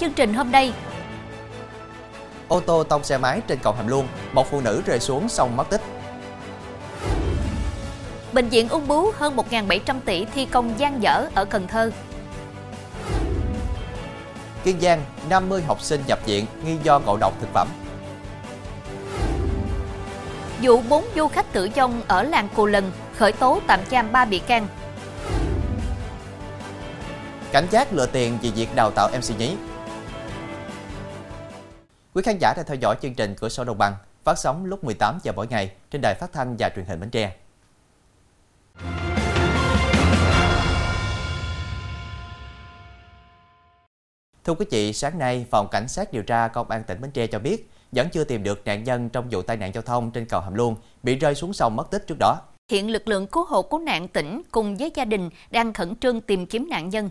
Chương trình hôm nay, Ô tô tông xe máy trên cầu Hàm Luông, một phụ nữ rơi xuống sông mất tích. Bệnh viện ung bướu hơn 1.700 tỷ thi công gian dở ở Cần Thơ. Kiên Giang, 50 học sinh nhập viện nghi do ngộ độc thực phẩm. Vụ 4 du khách tử vong ở làng Cù Lần khởi tố tạm giam 3 bị can. Cảnh giác lừa tiền vì việc đào tạo MC nhí. Quý khán giả đang theo dõi chương trình Cửa sổ Đồng bằng phát sóng lúc 18 giờ mỗi ngày trên đài phát thanh và truyền hình Bến Tre. Thưa quý vị, sáng nay, Phòng Cảnh sát điều tra Công an tỉnh Bến Tre cho biết vẫn chưa tìm được nạn nhân trong vụ tai nạn giao thông trên cầu Hàm Luông bị rơi xuống sông mất tích trước đó. Hiện lực lượng cứu hộ cứu nạn tỉnh cùng với gia đình đang khẩn trương tìm kiếm nạn nhân.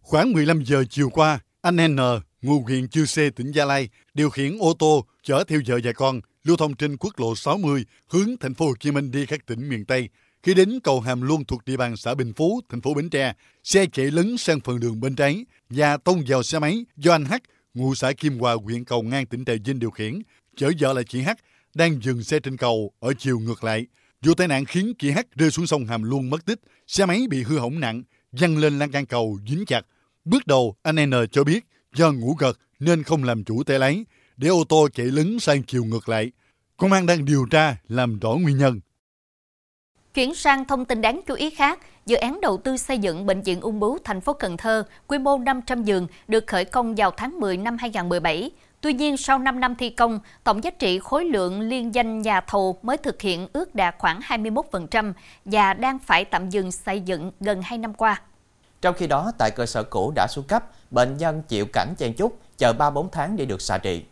Khoảng 15 giờ chiều qua, anh N, ngụ huyện Chư Sê, tỉnh Gia Lai, điều khiển ô tô chở theo vợ và con lưu thông trên quốc lộ 60 hướng thành phố Hồ Chí Minh đi các tỉnh miền Tây. Khi đến cầu Hàm Luông thuộc địa bàn xã Bình Phú, thành phố Bến Tre, xe chạy lấn sang phần đường bên trái và tông vào xe máy do anh H, ngụ xã Kim Hòa, huyện Cầu Ngang, tỉnh Trà Vinh điều khiển, chở vợ là chị H đang dừng xe trên cầu ở chiều ngược lại. Vụ tai nạn khiến chị H rơi xuống sông Hàm Luông mất tích, xe máy bị hư hỏng nặng, văng lên lan can cầu dính chặt. Bước đầu, anh N cho biết do ngủ gật nên không làm chủ tay lái, để ô tô chạy lấn sang chiều ngược lại. Công an đang điều tra làm rõ nguyên nhân. Chuyển sang thông tin đáng chú ý khác, dự án đầu tư xây dựng bệnh viện ung bướu thành phố Cần Thơ quy mô 500 giường được khởi công vào tháng 10 năm 2017. Tuy nhiên, sau 5 năm thi công, tổng giá trị khối lượng liên danh nhà thầu mới thực hiện ước đạt khoảng 21% và đang phải tạm dừng xây dựng gần 2 năm qua. Trong khi đó, tại cơ sở cũ đã xuống cấp, bệnh nhân chịu cảnh chen chúc, chờ 3-4 tháng để được xạ trị.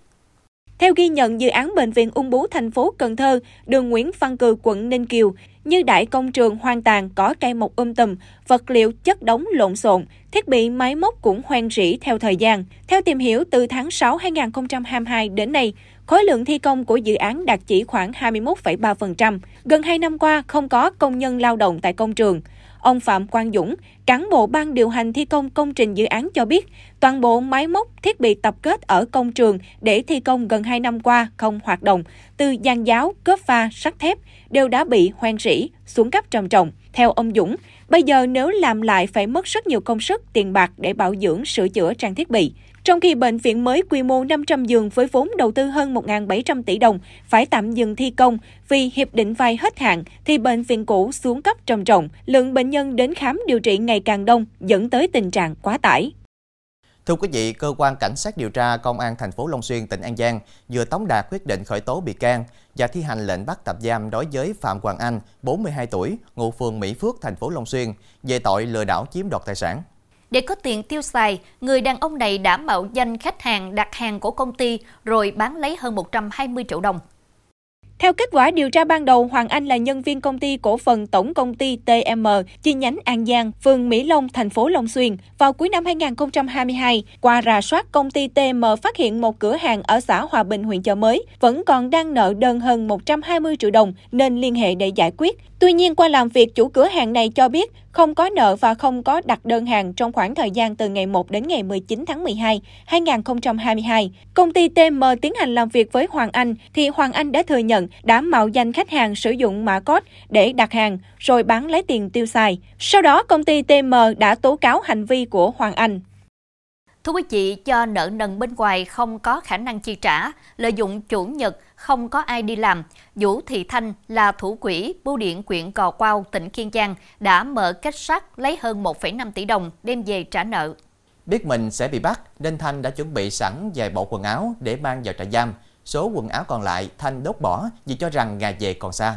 Theo ghi nhận, dự án Bệnh viện ung bướu thành phố Cần Thơ, đường Nguyễn Văn Cừ, quận Ninh Kiều, như đại công trường hoang tàn có cây mọc um tùm, vật liệu chất đống lộn xộn, thiết bị máy móc cũng hoang rỉ theo thời gian. Theo tìm hiểu, từ tháng 6 2022 đến nay, khối lượng thi công của dự án đạt chỉ khoảng 21,3%. Gần 2 năm qua, không có công nhân lao động tại công trường. Ông Phạm Quang Dũng, cán bộ ban điều hành thi công công trình dự án cho biết, toàn bộ máy móc, thiết bị tập kết ở công trường để thi công gần 2 năm qua không hoạt động, từ giàn giáo, cớp pha, sắt thép đều đã bị hoen rỉ, xuống cấp trầm trọng. Theo ông Dũng, bây giờ nếu làm lại phải mất rất nhiều công sức, tiền bạc để bảo dưỡng, sửa chữa trang thiết bị. Trong khi bệnh viện mới quy mô 500 giường với vốn đầu tư hơn 1.700 tỷ đồng phải tạm dừng thi công vì hiệp định vay hết hạn thì bệnh viện cũ xuống cấp trầm trọng, lượng bệnh nhân đến khám điều trị ngày càng đông dẫn tới tình trạng quá tải. Thưa quý vị, cơ quan cảnh sát điều tra công an thành phố Long Xuyên, tỉnh An Giang vừa tống đạt quyết định khởi tố bị can và thi hành lệnh bắt tạm giam đối với Phạm Hoàng Anh, 42 tuổi, ngụ phường Mỹ Phước, thành phố Long Xuyên về tội lừa đảo chiếm đoạt tài sản. Để có tiền tiêu xài, người đàn ông này đã mạo danh khách hàng đặt hàng của công ty rồi bán lấy hơn 120 triệu đồng. Theo kết quả điều tra ban đầu, Hoàng Anh là nhân viên công ty cổ phần Tổng công ty TM, chi nhánh An Giang, phường Mỹ Long, thành phố Long Xuyên. Vào cuối năm 2022, qua rà soát công ty TM phát hiện một cửa hàng ở xã Hòa Bình, huyện Chợ Mới vẫn còn đang nợ đơn hơn 120 triệu đồng nên liên hệ để giải quyết. Tuy nhiên, qua làm việc, chủ cửa hàng này cho biết không có nợ và không có đặt đơn hàng trong khoảng thời gian từ ngày 1 đến ngày 19 tháng 12, 2022. Công ty TM tiến hành làm việc với Hoàng Anh, thì Hoàng Anh đã thừa nhận đã mạo danh khách hàng sử dụng mã code để đặt hàng, rồi bán lấy tiền tiêu xài. Sau đó, công ty TM đã tố cáo hành vi của Hoàng Anh. Thưa quý vị, cho nợ nần bên ngoài không có khả năng chi trả, lợi dụng chủ nhật không có ai đi làm, Vũ Thị Thanh là thủ quỹ bưu điện quyện Gò Quao, tỉnh Kiên Giang đã mở kết sắt lấy hơn 1,5 tỷ đồng đem về trả nợ. Biết mình sẽ bị bắt nên Thanh đã chuẩn bị sẵn vài bộ quần áo để mang vào trại giam. Số quần áo còn lại Thanh đốt bỏ vì cho rằng ngày về còn xa.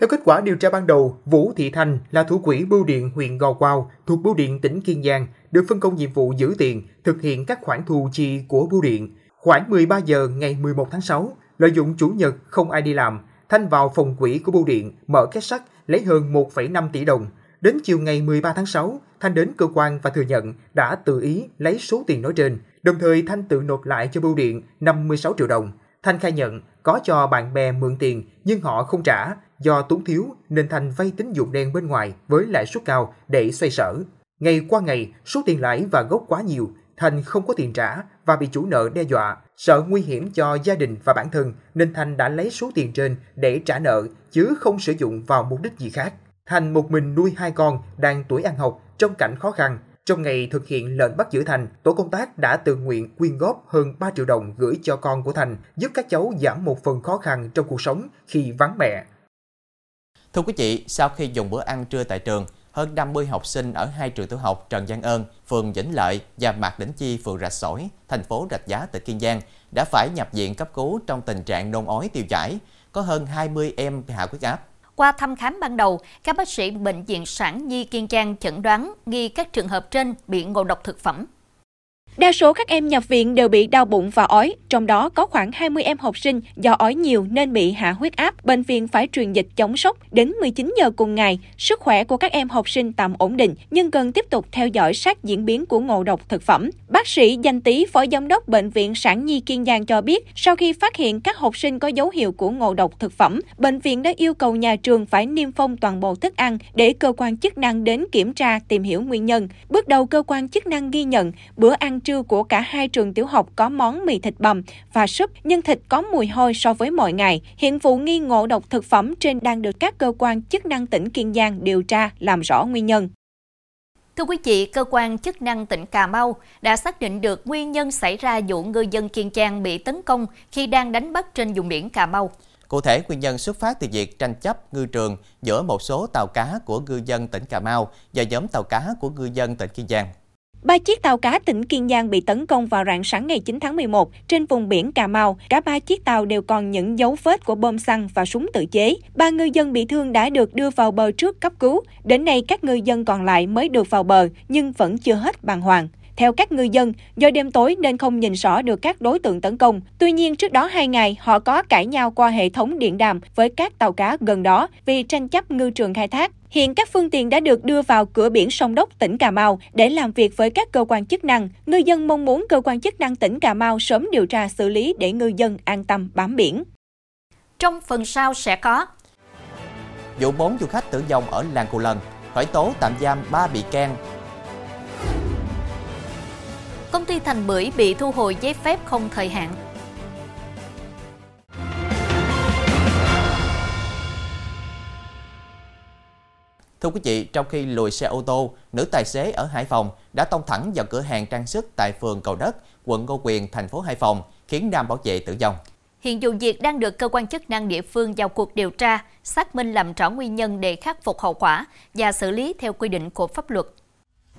Theo kết quả điều tra ban đầu, Vũ Thị Thanh là thủ quỹ bưu điện huyện Gò Quao thuộc bưu điện tỉnh Kiên Giang, được phân công nhiệm vụ giữ tiền, thực hiện các khoản thu chi của bưu điện. Khoảng 13 giờ ngày 11 tháng 6, lợi dụng chủ nhật không ai đi làm, Thanh vào phòng quỹ của bưu điện, mở két sắt, lấy hơn 1,5 tỷ đồng. Đến chiều ngày 13 tháng 6, Thanh đến cơ quan và thừa nhận đã tự ý lấy số tiền nói trên. Đồng thời Thanh tự nộp lại cho bưu điện 56 triệu đồng. Thanh khai nhận có cho bạn bè mượn tiền nhưng họ không trả. Do túng thiếu nên Thanh vay tín dụng đen bên ngoài với lãi suất cao để xoay sở. Ngày qua ngày, số tiền lãi và gốc quá nhiều. Thành không có tiền trả và bị chủ nợ đe dọa. Sợ nguy hiểm cho gia đình và bản thân nên Thành đã lấy số tiền trên để trả nợ chứ không sử dụng vào mục đích gì khác. Thành một mình nuôi hai con đang tuổi ăn học trong cảnh khó khăn. Trong ngày thực hiện lệnh bắt giữ Thành, tổ công tác đã tự nguyện quyên góp hơn 3 triệu đồng gửi cho con của Thành, giúp các cháu giảm một phần khó khăn trong cuộc sống khi vắng mẹ. Thưa quý vị, sau khi dùng bữa ăn trưa tại trường, hơn 50 học sinh ở hai trường tiểu học Trần Giang Ơn, phường Vĩnh Lợi và Mạc Đỉnh Chi, phường Rạch Sỏi, thành phố Rạch Giá, tỉnh Kiên Giang đã phải nhập viện cấp cứu trong tình trạng nôn ói tiêu chảy. Có hơn 20 em hạ huyết áp. Qua thăm khám ban đầu, các bác sĩ Bệnh viện Sản Nhi Kiên Giang chẩn đoán nghi các trường hợp trên bị ngộ độc thực phẩm. Đa số các em nhập viện đều bị đau bụng và ói, trong đó có khoảng 20 em học sinh do ói nhiều nên bị hạ huyết áp. Bệnh viện phải truyền dịch chống sốc. Đến 19 giờ cùng ngày, sức khỏe của các em học sinh tạm ổn định nhưng cần tiếp tục theo dõi sát diễn biến của ngộ độc thực phẩm. Bác sĩ Danh Tý, Phó Giám đốc Bệnh viện Sản Nhi Kiên Giang cho biết, sau khi phát hiện các học sinh có dấu hiệu của ngộ độc thực phẩm, bệnh viện đã yêu cầu nhà trường phải niêm phong toàn bộ thức ăn để cơ quan chức năng đến kiểm tra tìm hiểu nguyên nhân. Bước đầu cơ quan chức năng ghi nhận bữa ăn trưa của cả hai trường tiểu học có món mì thịt bằm và súp, nhưng thịt có mùi hôi so với mọi ngày. Hiện vụ nghi ngộ độc thực phẩm trên đang được các cơ quan chức năng tỉnh Kiên Giang điều tra làm rõ nguyên nhân. Thưa quý vị, cơ quan chức năng tỉnh Cà Mau đã xác định được nguyên nhân xảy ra vụ ngư dân Kiên Giang bị tấn công khi đang đánh bắt trên vùng biển Cà Mau. Cụ thể, nguyên nhân xuất phát từ việc tranh chấp ngư trường giữa một số tàu cá của ngư dân tỉnh Cà Mau và nhóm tàu cá của ngư dân tỉnh Kiên Giang. Ba chiếc tàu cá tỉnh Kiên Giang bị tấn công vào rạng sáng ngày 9 tháng 11 trên vùng biển Cà Mau. Cả ba chiếc tàu đều còn những dấu vết của bom xăng và súng tự chế. Ba ngư dân bị thương đã được đưa vào bờ trước cấp cứu. Đến nay, các ngư dân còn lại mới được vào bờ, nhưng vẫn chưa hết bàng hoàng. Theo các ngư dân, do đêm tối nên không nhìn rõ được các đối tượng tấn công. Tuy nhiên, trước đó hai ngày, họ có cãi nhau qua hệ thống điện đàm với các tàu cá gần đó vì tranh chấp ngư trường khai thác. Hiện các phương tiện đã được đưa vào cửa biển sông Đốc, tỉnh Cà Mau để làm việc với các cơ quan chức năng. Ngư dân mong muốn cơ quan chức năng tỉnh Cà Mau sớm điều tra xử lý để ngư dân an tâm bám biển. Trong phần sau sẽ có Vụ 4 du khách tử vong ở làng Cù Lần, khởi tố tạm giam 3 bị can công ty Thành Bưởi bị thu hồi giấy phép không thời hạn. Thưa quý vị, trong khi lùi xe ô tô, nữ tài xế ở Hải Phòng đã tông thẳng vào cửa hàng trang sức tại phường Cầu Đất, quận Ngô Quyền, thành phố Hải Phòng, khiến nam bảo vệ tử vong. Hiện vụ việc đang được cơ quan chức năng địa phương vào cuộc điều tra, xác minh làm rõ nguyên nhân để khắc phục hậu quả và xử lý theo quy định của pháp luật.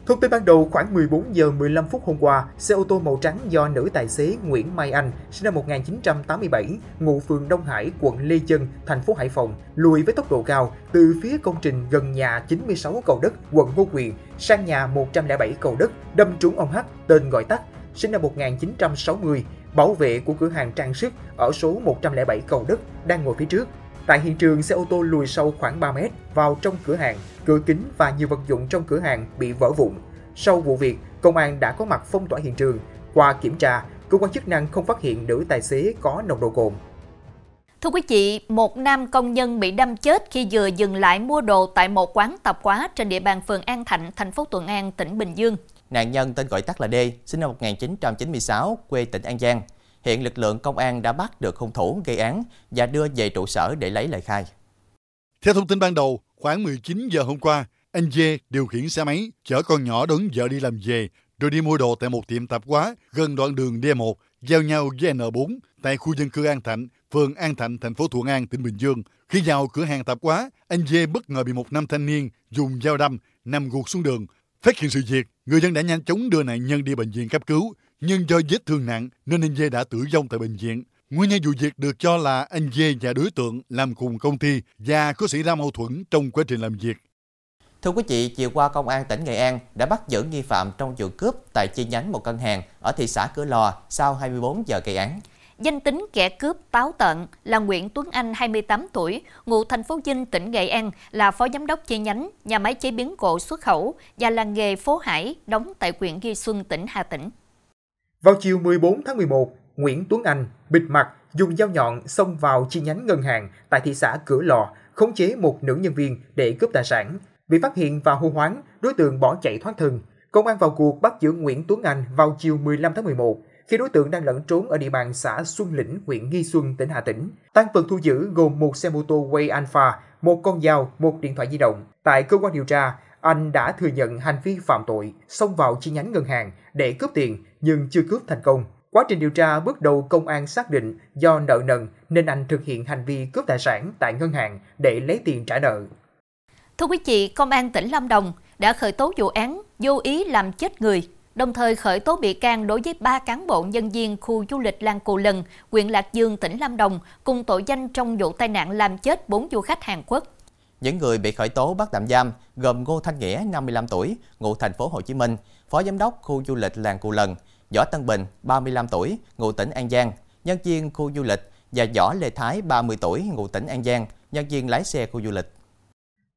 Thông tin ban đầu khoảng 14 giờ 15 phút hôm qua, xe ô tô màu trắng do nữ tài xế Nguyễn Mai Anh, sinh năm 1987, ngụ phường Đông Hải, quận Lê Chân, thành phố Hải Phòng, lùi với tốc độ cao từ phía công trình gần nhà 96 cầu đất, quận Ngô Quyền, sang nhà 107 cầu đất, đâm trúng ông H, tên gọi tắt, sinh năm 1960, bảo vệ của cửa hàng trang sức ở số 107 cầu đất đang ngồi phía trước. Tại hiện trường, xe ô tô lùi sâu khoảng 3 mét vào trong cửa hàng, cửa kính và nhiều vật dụng trong cửa hàng bị vỡ vụn. Sau vụ việc, công an đã có mặt phong tỏa hiện trường. Qua kiểm tra, cơ quan chức năng không phát hiện nữ tài xế có nồng độ cồn. Thưa quý vị, một nam công nhân bị đâm chết khi vừa dừng lại mua đồ tại một quán tạp hóa trên địa bàn phường An Thạnh, thành phố Thuận An, tỉnh Bình Dương. Nạn nhân tên gọi tắt là D, sinh năm 1996, quê tỉnh An Giang. Hiện lực lượng công an đã bắt được hung thủ gây án và đưa về trụ sở để lấy lời khai. Theo thông tin ban đầu, khoảng 19 giờ hôm qua, anh Dê điều khiển xe máy chở con nhỏ đón vợ đi làm về rồi đi mua đồ tại một tiệm tạp hóa gần đoạn đường D1 giao nhau với N4 tại khu dân cư An Thạnh, phường An Thạnh, thành phố Thuận An, tỉnh Bình Dương. Khi vào cửa hàng tạp hóa, anh Dê bất ngờ bị một nam thanh niên dùng dao đâm nằm gục xuống đường. Phát hiện sự việc, người dân đã nhanh chóng đưa nạn nhân đi bệnh viện cấp cứu, nhưng do vết thương nặng nên anh Dê đã tử vong tại bệnh viện. Nguyên nhân vụ việc được cho là anh Dê và đối tượng làm cùng công ty và có xảy ra mâu thuẫn trong quá trình làm việc. Thưa quý vị, chiều qua Công an tỉnh Nghệ An đã bắt giữ nghi phạm trong vụ cướp tại chi nhánh một ngân hàng ở thị xã Cửa Lò sau 24 giờ gây án. Danh tính kẻ cướp táo tận là Nguyễn Tuấn Anh, 28 tuổi, ngụ thành phố Vinh, tỉnh Nghệ An, là phó giám đốc chi nhánh nhà máy chế biến gỗ xuất khẩu và làng nghề phố Hải, đóng tại huyện Ghi Xuân, tỉnh Hà Tĩnh. Vào chiều 14 tháng 11, Nguyễn Tuấn Anh bịt mặt dùng dao nhọn xông vào chi nhánh ngân hàng tại thị xã Cửa Lò, khống chế một nữ nhân viên để cướp tài sản. Bị phát hiện và hô hoáng, đối tượng bỏ chạy thoát thân. Công an vào cuộc bắt giữ Nguyễn Tuấn Anh vào chiều 15 tháng 11 khi đối tượng đang lẫn trốn ở địa bàn xã Xuân Lĩnh, huyện Nghi Xuân, tỉnh Hà Tĩnh. Tăng vật thu giữ gồm một xe mô tô Way Alpha, một con dao, một điện thoại di động. Tại cơ quan điều tra, anh đã thừa nhận hành vi phạm tội, xông vào chi nhánh ngân hàng để cướp tiền nhưng chưa cướp thành công. Quá trình điều tra bước đầu công an xác định do nợ nần nên anh thực hiện hành vi cướp tài sản tại ngân hàng để lấy tiền trả nợ. Thưa quý vị, Công an tỉnh Lâm Đồng đã khởi tố vụ án vô ý làm chết người, đồng thời khởi tố bị can đối với ba cán bộ nhân viên khu du lịch Lan Cù Lần, huyện Lạc Dương, tỉnh Lâm Đồng, cùng tội danh trong vụ tai nạn làm chết bốn du khách Hàn Quốc. Những người bị khởi tố bắt tạm giam gồm Ngô Thanh Nghĩa, 55 tuổi, ngụ thành phố Hồ Chí Minh, phó giám đốc khu du lịch Làng Cù Lần, Võ Tân Bình, 35 tuổi, ngụ tỉnh An Giang, nhân viên khu du lịch và Võ Lê Thái, 30 tuổi, ngụ tỉnh An Giang, nhân viên lái xe khu du lịch.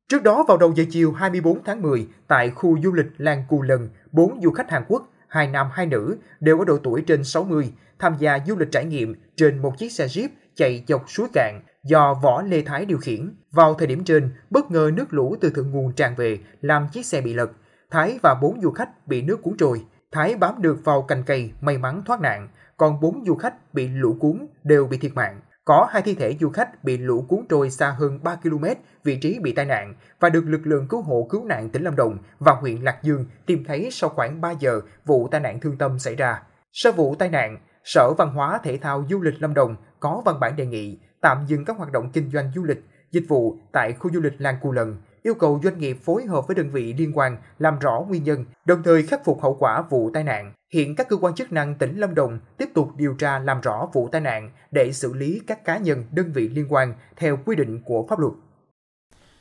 Trước đó vào đầu giờ chiều 24 tháng 10, tại khu du lịch Làng Cù Lần, bốn du khách Hàn Quốc, hai nam hai nữ, đều ở độ tuổi trên 60, tham gia du lịch trải nghiệm trên một chiếc xe Jeep chạy dọc suối cạn do Võ Lê Thái điều khiển. Vào thời điểm trên, bất ngờ nước lũ từ thượng nguồn tràn về, làm chiếc xe bị lật. Thái và bốn du khách bị nước cuốn trôi. Thái bám được vào cành cây, may mắn thoát nạn, còn bốn du khách bị lũ cuốn đều bị thiệt mạng. Có hai thi thể du khách bị lũ cuốn trôi xa hơn 3 km vị trí bị tai nạn và được lực lượng cứu hộ cứu nạn tỉnh Lâm Đồng và huyện Lạc Dương tìm thấy sau khoảng 3 giờ vụ tai nạn thương tâm xảy ra. Sau vụ tai nạn, Sở Văn hóa Thể thao Du lịch Lâm Đồng có văn bản đề nghị tạm dừng các hoạt động kinh doanh du lịch, dịch vụ tại khu du lịch Làng Cù Lần, yêu cầu doanh nghiệp phối hợp với đơn vị liên quan làm rõ nguyên nhân, đồng thời khắc phục hậu quả vụ tai nạn. Hiện các cơ quan chức năng tỉnh Lâm Đồng tiếp tục điều tra làm rõ vụ tai nạn để xử lý các cá nhân, đơn vị liên quan theo quy định của pháp luật.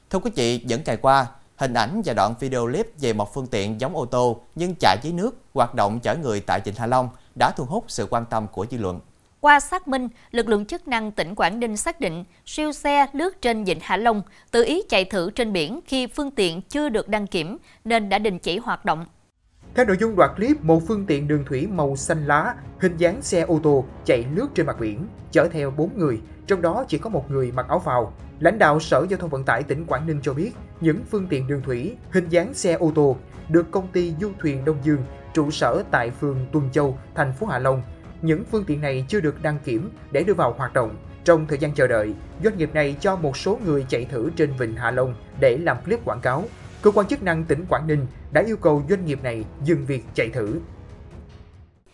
Thưa quý vị, dẫn ngày qua, hình ảnh và đoạn video clip về một phương tiện giống ô tô nhưng chạy dưới nước hoạt động chở người tại Vịnh Hạ Long đã thu hút sự quan tâm của dư luận. Qua xác minh, lực lượng chức năng tỉnh Quảng Ninh xác định siêu xe lướt trên Vịnh Hạ Long tự ý chạy thử trên biển khi phương tiện chưa được đăng kiểm nên đã đình chỉ hoạt động. Theo nội dung đoạn clip, một phương tiện đường thủy màu xanh lá, hình dáng xe ô tô chạy lướt trên mặt biển, chở theo 4 người, trong đó chỉ có một người mặc áo phao. Lãnh đạo Sở Giao thông Vận tải tỉnh Quảng Ninh cho biết, những phương tiện đường thủy, hình dáng xe ô tô được công ty du thuyền Đông Dương, trụ sở tại phường Tuần Châu, thành phố Hạ Long. Những phương tiện này chưa được đăng kiểm để đưa vào hoạt động. Trong thời gian chờ đợi, doanh nghiệp này cho một số người chạy thử trên Vịnh Hạ Long để làm clip quảng cáo. Cơ quan chức năng tỉnh Quảng Ninh đã yêu cầu doanh nghiệp này dừng việc chạy thử.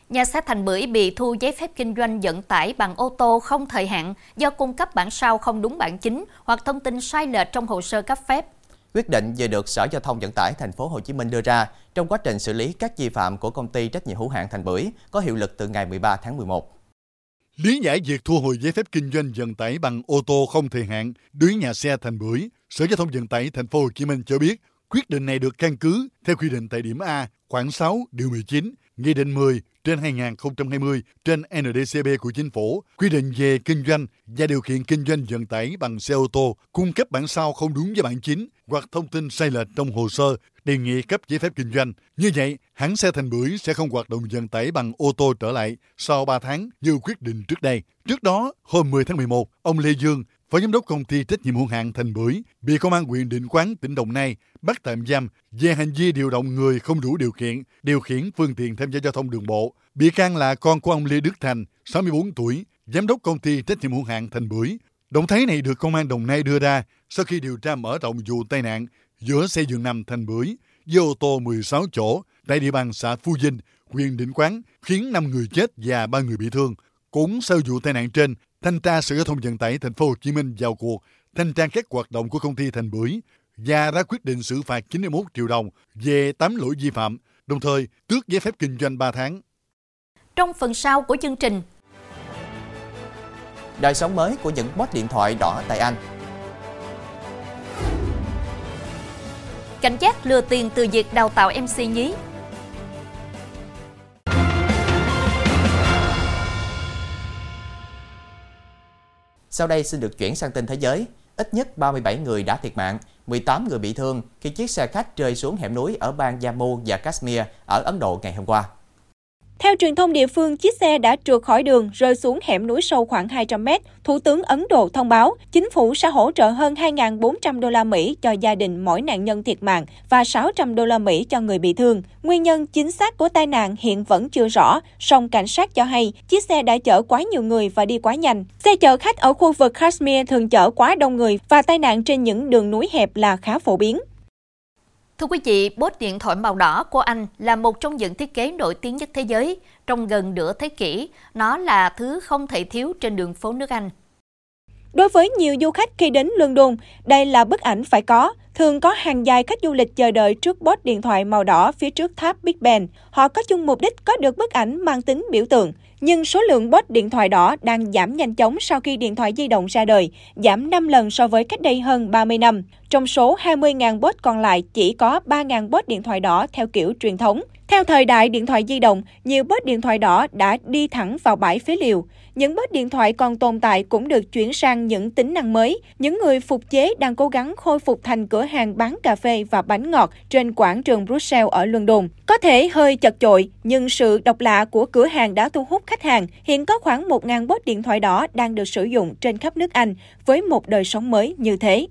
Nhà xe Thành Bưởi bị thu giấy phép kinh doanh vận tải bằng ô tô không thời hạn do cung cấp bản sao không đúng bản chính hoặc thông tin sai lệch trong hồ sơ cấp phép. Quyết định vừa được Sở Giao thông Vận tải thành phố Hồ Chí Minh đưa ra trong quá trình xử lý các vi phạm của công ty trách nhiệm hữu hạn Thành Bưởi có hiệu lực từ ngày 13 tháng 11. Lý giải việc thu hồi giấy phép kinh doanh vận tải bằng ô tô không thời hạn đối nhà xe Thành Bưởi, Sở Giao thông Vận tải thành phố Hồ Chí Minh cho biết quyết định này được căn cứ theo quy định tại điểm A, khoảng 6, điều 19, Nghị định 10 trên 2020 trên NDCB của chính phủ quy định về kinh doanh và điều kiện kinh doanh vận tải bằng xe ô tô cung cấp bản sao không đúng với bản chính hoặc thông tin sai lệch trong hồ sơ đề nghị cấp giấy phép kinh doanh. Như vậy, hãng xe Thành Bưởi sẽ không hoạt động vận tải bằng ô tô trở lại sau 3 tháng như quyết định trước đây. Trước đó, hôm 10 tháng 11, ông Lê Dương, Phó Giám đốc Công ty Trách nhiệm hữu hạn Thành Bưởi bị Công an huyện Định Quán, tỉnh Đồng Nai bắt tạm giam về hành vi điều động người không đủ điều kiện điều khiển phương tiện tham gia giao thông đường bộ. Bị can là con của ông Lê Đức Thành, 64 tuổi, Giám đốc Công ty Trách nhiệm hữu hạn Thành Bưởi. Động thái này được Công an Đồng Nai đưa ra sau khi điều tra mở rộng vụ tai nạn giữa xe giường nằm Thành Bưởi với ô tô 16 chỗ tại địa bàn xã Phu Dinh, huyện Định Quán, khiến 5 người chết và 3 người bị thương. Cũng sau vụ tai nạn trên, Thanh tra Sở Giao thông Vận tải Thành phố Hồ Chí Minh vào cuộc thanh tra các hoạt động của công ty Thành Bưởi và ra quyết định xử phạt 91 triệu đồng về 8 lỗi vi phạm, đồng thời tước giấy phép kinh doanh 3 tháng. Trong phần sau của chương trình, Đời sống mới của những bot điện thoại đỏ tại Anh. cảnh giác lừa tiền từ việc đào tạo MC nhí. Sau đây xin được chuyển sang tin thế giới. Ít nhất 37 người đã thiệt mạng, 18 người bị thương khi chiếc xe khách rơi xuống hẻm núi ở bang Jammu và Kashmir ở Ấn Độ ngày hôm qua. Theo truyền thông địa phương, chiếc xe đã trượt khỏi đường, rơi xuống hẻm núi sâu khoảng 200 mét. Thủ tướng Ấn Độ thông báo, chính phủ sẽ hỗ trợ hơn 2.400 đô la Mỹ cho gia đình mỗi nạn nhân thiệt mạng và 600 đô la Mỹ cho người bị thương. Nguyên nhân chính xác của tai nạn hiện vẫn chưa rõ, song cảnh sát cho hay chiếc xe đã chở quá nhiều người và đi quá nhanh. Xe chở khách ở khu vực Kashmir thường chở quá đông người và tai nạn trên những đường núi hẹp là khá phổ biến. Thưa quý vị, bốt điện thoại màu đỏ của Anh là một trong những thiết kế nổi tiếng nhất thế giới. Trong gần nửa thế kỷ, nó là thứ không thể thiếu trên đường phố nước Anh. Đối với nhiều du khách khi đến London, đây là bức ảnh phải có. Thường có hàng dài khách du lịch chờ đợi trước bốt điện thoại màu đỏ phía trước tháp Big Ben. Họ có chung mục đích có được bức ảnh mang tính biểu tượng. Nhưng số lượng bot điện thoại đỏ đang giảm nhanh chóng sau khi điện thoại di động ra đời, giảm 5 lần so với cách đây hơn 30 năm. Trong số 20.000 bot còn lại, chỉ có 3.000 bot điện thoại đỏ theo kiểu truyền thống. Theo thời đại điện thoại di động, nhiều bot điện thoại đỏ đã đi thẳng vào bãi phế liệu. Những bot điện thoại còn tồn tại cũng được chuyển sang những tính năng mới. Những người phục chế đang cố gắng khôi phục thành cửa hàng bán cà phê và bánh ngọt trên quảng trường Brussels ở London. Có thể hơi chật chội, nhưng sự độc lạ của cửa hàng đã thu hút khách hàng. Hiện có khoảng 1.000 bot điện thoại đỏ đang được sử dụng trên khắp nước Anh với một đời sống mới như thế.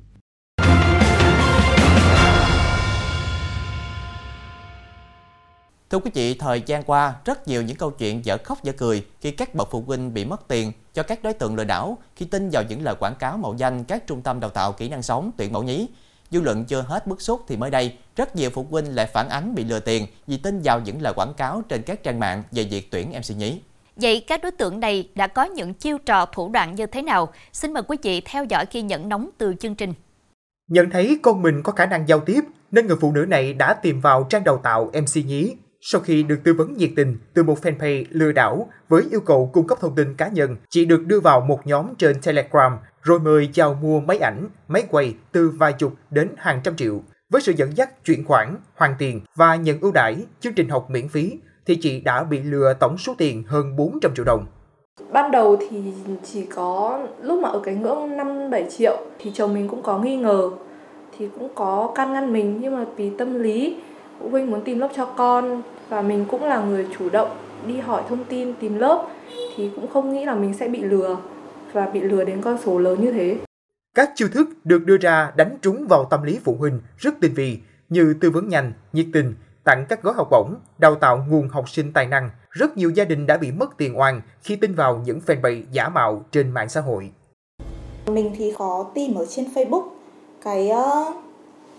Thưa quý vị, thời gian qua, rất nhiều những câu chuyện dở khóc dở cười khi các bậc phụ huynh bị mất tiền cho các đối tượng lừa đảo khi tin vào những lời quảng cáo mạo danh các trung tâm đào tạo kỹ năng sống tuyển mẫu nhí. Dư luận chưa hết bức xúc thì mới đây, rất nhiều phụ huynh lại phản ánh bị lừa tiền vì tin vào những lời quảng cáo trên các trang mạng về việc tuyển MC nhí. Vậy các đối tượng này đã có những chiêu trò thủ đoạn như thế nào? Xin mời quý vị theo dõi ghi nhận nóng từ chương trình. Nhận thấy con mình có khả năng giao tiếp, nên người phụ nữ này đã tìm vào trang đào tạo MC nhí sau khi được tư vấn nhiệt tình từ một fanpage lừa đảo với yêu cầu cung cấp thông tin cá nhân, chị được đưa vào một nhóm trên Telegram rồi mời chào mua máy ảnh, máy quay từ vài chục đến hàng trăm triệu. Với sự dẫn dắt chuyển khoản, hoàn tiền và nhận ưu đãi, chương trình học miễn phí, thì chị đã bị lừa tổng số tiền hơn 400 triệu đồng. Ban đầu thì chỉ có lúc mà ở cái ngưỡng 5-7 triệu thì chồng mình cũng có nghi ngờ thì cũng có can ngăn mình nhưng mà vì tâm lý phụ huynh muốn tìm lớp cho con và mình cũng là người chủ động đi hỏi thông tin tìm lớp thì cũng không nghĩ là mình sẽ bị lừa và bị lừa đến con số lớn như thế. Các chiêu thức được đưa ra đánh trúng vào tâm lý phụ huynh rất tinh vi như tư vấn nhanh, nhiệt tình, tặng các gói học bổng, đào tạo nguồn học sinh tài năng. Rất nhiều gia đình đã bị mất tiền oan khi tin vào những fanpage giả mạo trên mạng xã hội. Mình thì có tìm ở trên Facebook cái uh,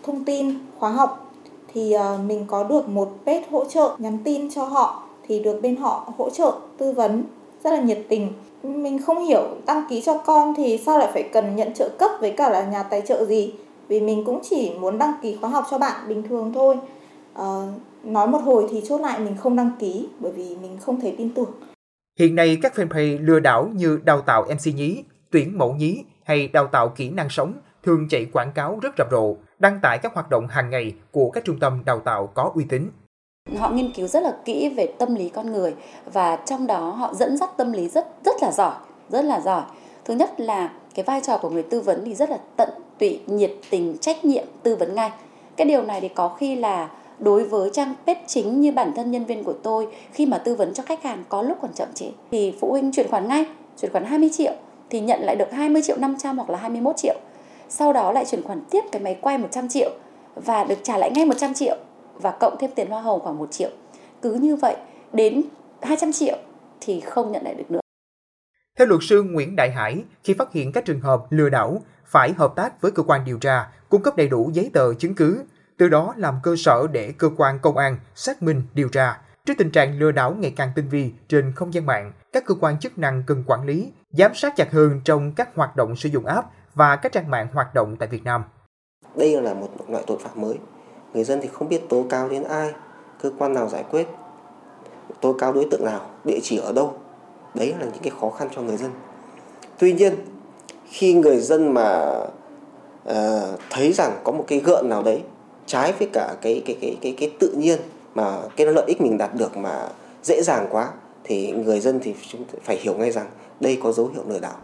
thông tin khóa học thì uh, mình có được một page hỗ trợ nhắn tin cho họ thì được bên họ hỗ trợ tư vấn rất là nhiệt tình mình không hiểu đăng ký cho con thì sao lại phải cần nhận trợ cấp với cả là nhà tài trợ gì vì mình cũng chỉ muốn đăng ký khóa học cho bạn bình thường thôi à, nói một hồi thì chốt lại mình không đăng ký bởi vì mình không thể tin tưởng. Hiện nay các fanpage lừa đảo như đào tạo mc nhí tuyển mẫu nhí hay đào tạo kỹ năng sống thường chạy quảng cáo rất rầm rộ đăng tải các hoạt động hàng ngày của các trung tâm đào tạo có uy tín. Họ nghiên cứu rất là kỹ về tâm lý con người và trong đó họ dẫn dắt tâm lý rất rất là giỏi rất là giỏi. Thứ nhất là cái vai trò của người tư vấn thì rất là tận tụy nhiệt tình trách nhiệm tư vấn ngay. Cái điều này thì có khi là đối với trang page chính như bản thân nhân viên của tôi khi mà tư vấn cho khách hàng có lúc còn chậm trễ thì phụ huynh chuyển khoản ngay chuyển khoản 20 triệu thì nhận lại được 20 triệu 500 hoặc là 21 triệu sau đó lại chuyển khoản tiếp cái máy quay 100 triệu và được trả lại ngay 100 triệu và cộng thêm tiền hoa hồng khoảng 1 triệu. Cứ như vậy đến 200 triệu thì không nhận lại được nữa. Theo luật sư Nguyễn Đại Hải, khi phát hiện các trường hợp lừa đảo, phải hợp tác với cơ quan điều tra, cung cấp đầy đủ giấy tờ chứng cứ, từ đó làm cơ sở để cơ quan công an xác minh điều tra. Trước tình trạng lừa đảo ngày càng tinh vi trên không gian mạng, các cơ quan chức năng cần quản lý, giám sát chặt hơn trong các hoạt động sử dụng app và các trang mạng hoạt động tại Việt Nam. Đây là một loại tội phạm mới. Người dân thì không biết tố cáo đến ai, cơ quan nào giải quyết, tố cáo đối tượng nào, địa chỉ ở đâu. Đấy là những cái khó khăn cho người dân. Tuy nhiên, khi người dân mà uh, thấy rằng có một cái gợn nào đấy trái với cả cái cái cái cái cái tự nhiên mà cái lợi ích mình đạt được mà dễ dàng quá thì người dân thì chúng phải hiểu ngay rằng đây có dấu hiệu lừa đảo.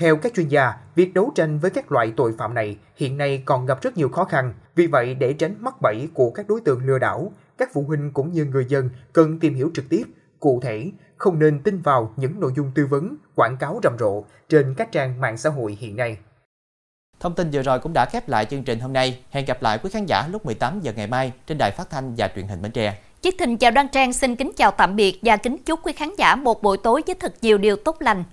Theo các chuyên gia, việc đấu tranh với các loại tội phạm này hiện nay còn gặp rất nhiều khó khăn. Vì vậy, để tránh mắc bẫy của các đối tượng lừa đảo, các phụ huynh cũng như người dân cần tìm hiểu trực tiếp Cụ thể, không nên tin vào những nội dung tư vấn, quảng cáo rầm rộ trên các trang mạng xã hội hiện nay. Thông tin vừa rồi cũng đã khép lại chương trình hôm nay. Hẹn gặp lại quý khán giả lúc 18 giờ ngày mai trên đài phát thanh và truyền hình Bến Tre. Chiếc thình chào Đoan Trang xin kính chào tạm biệt và kính chúc quý khán giả một buổi tối với thật nhiều điều tốt lành.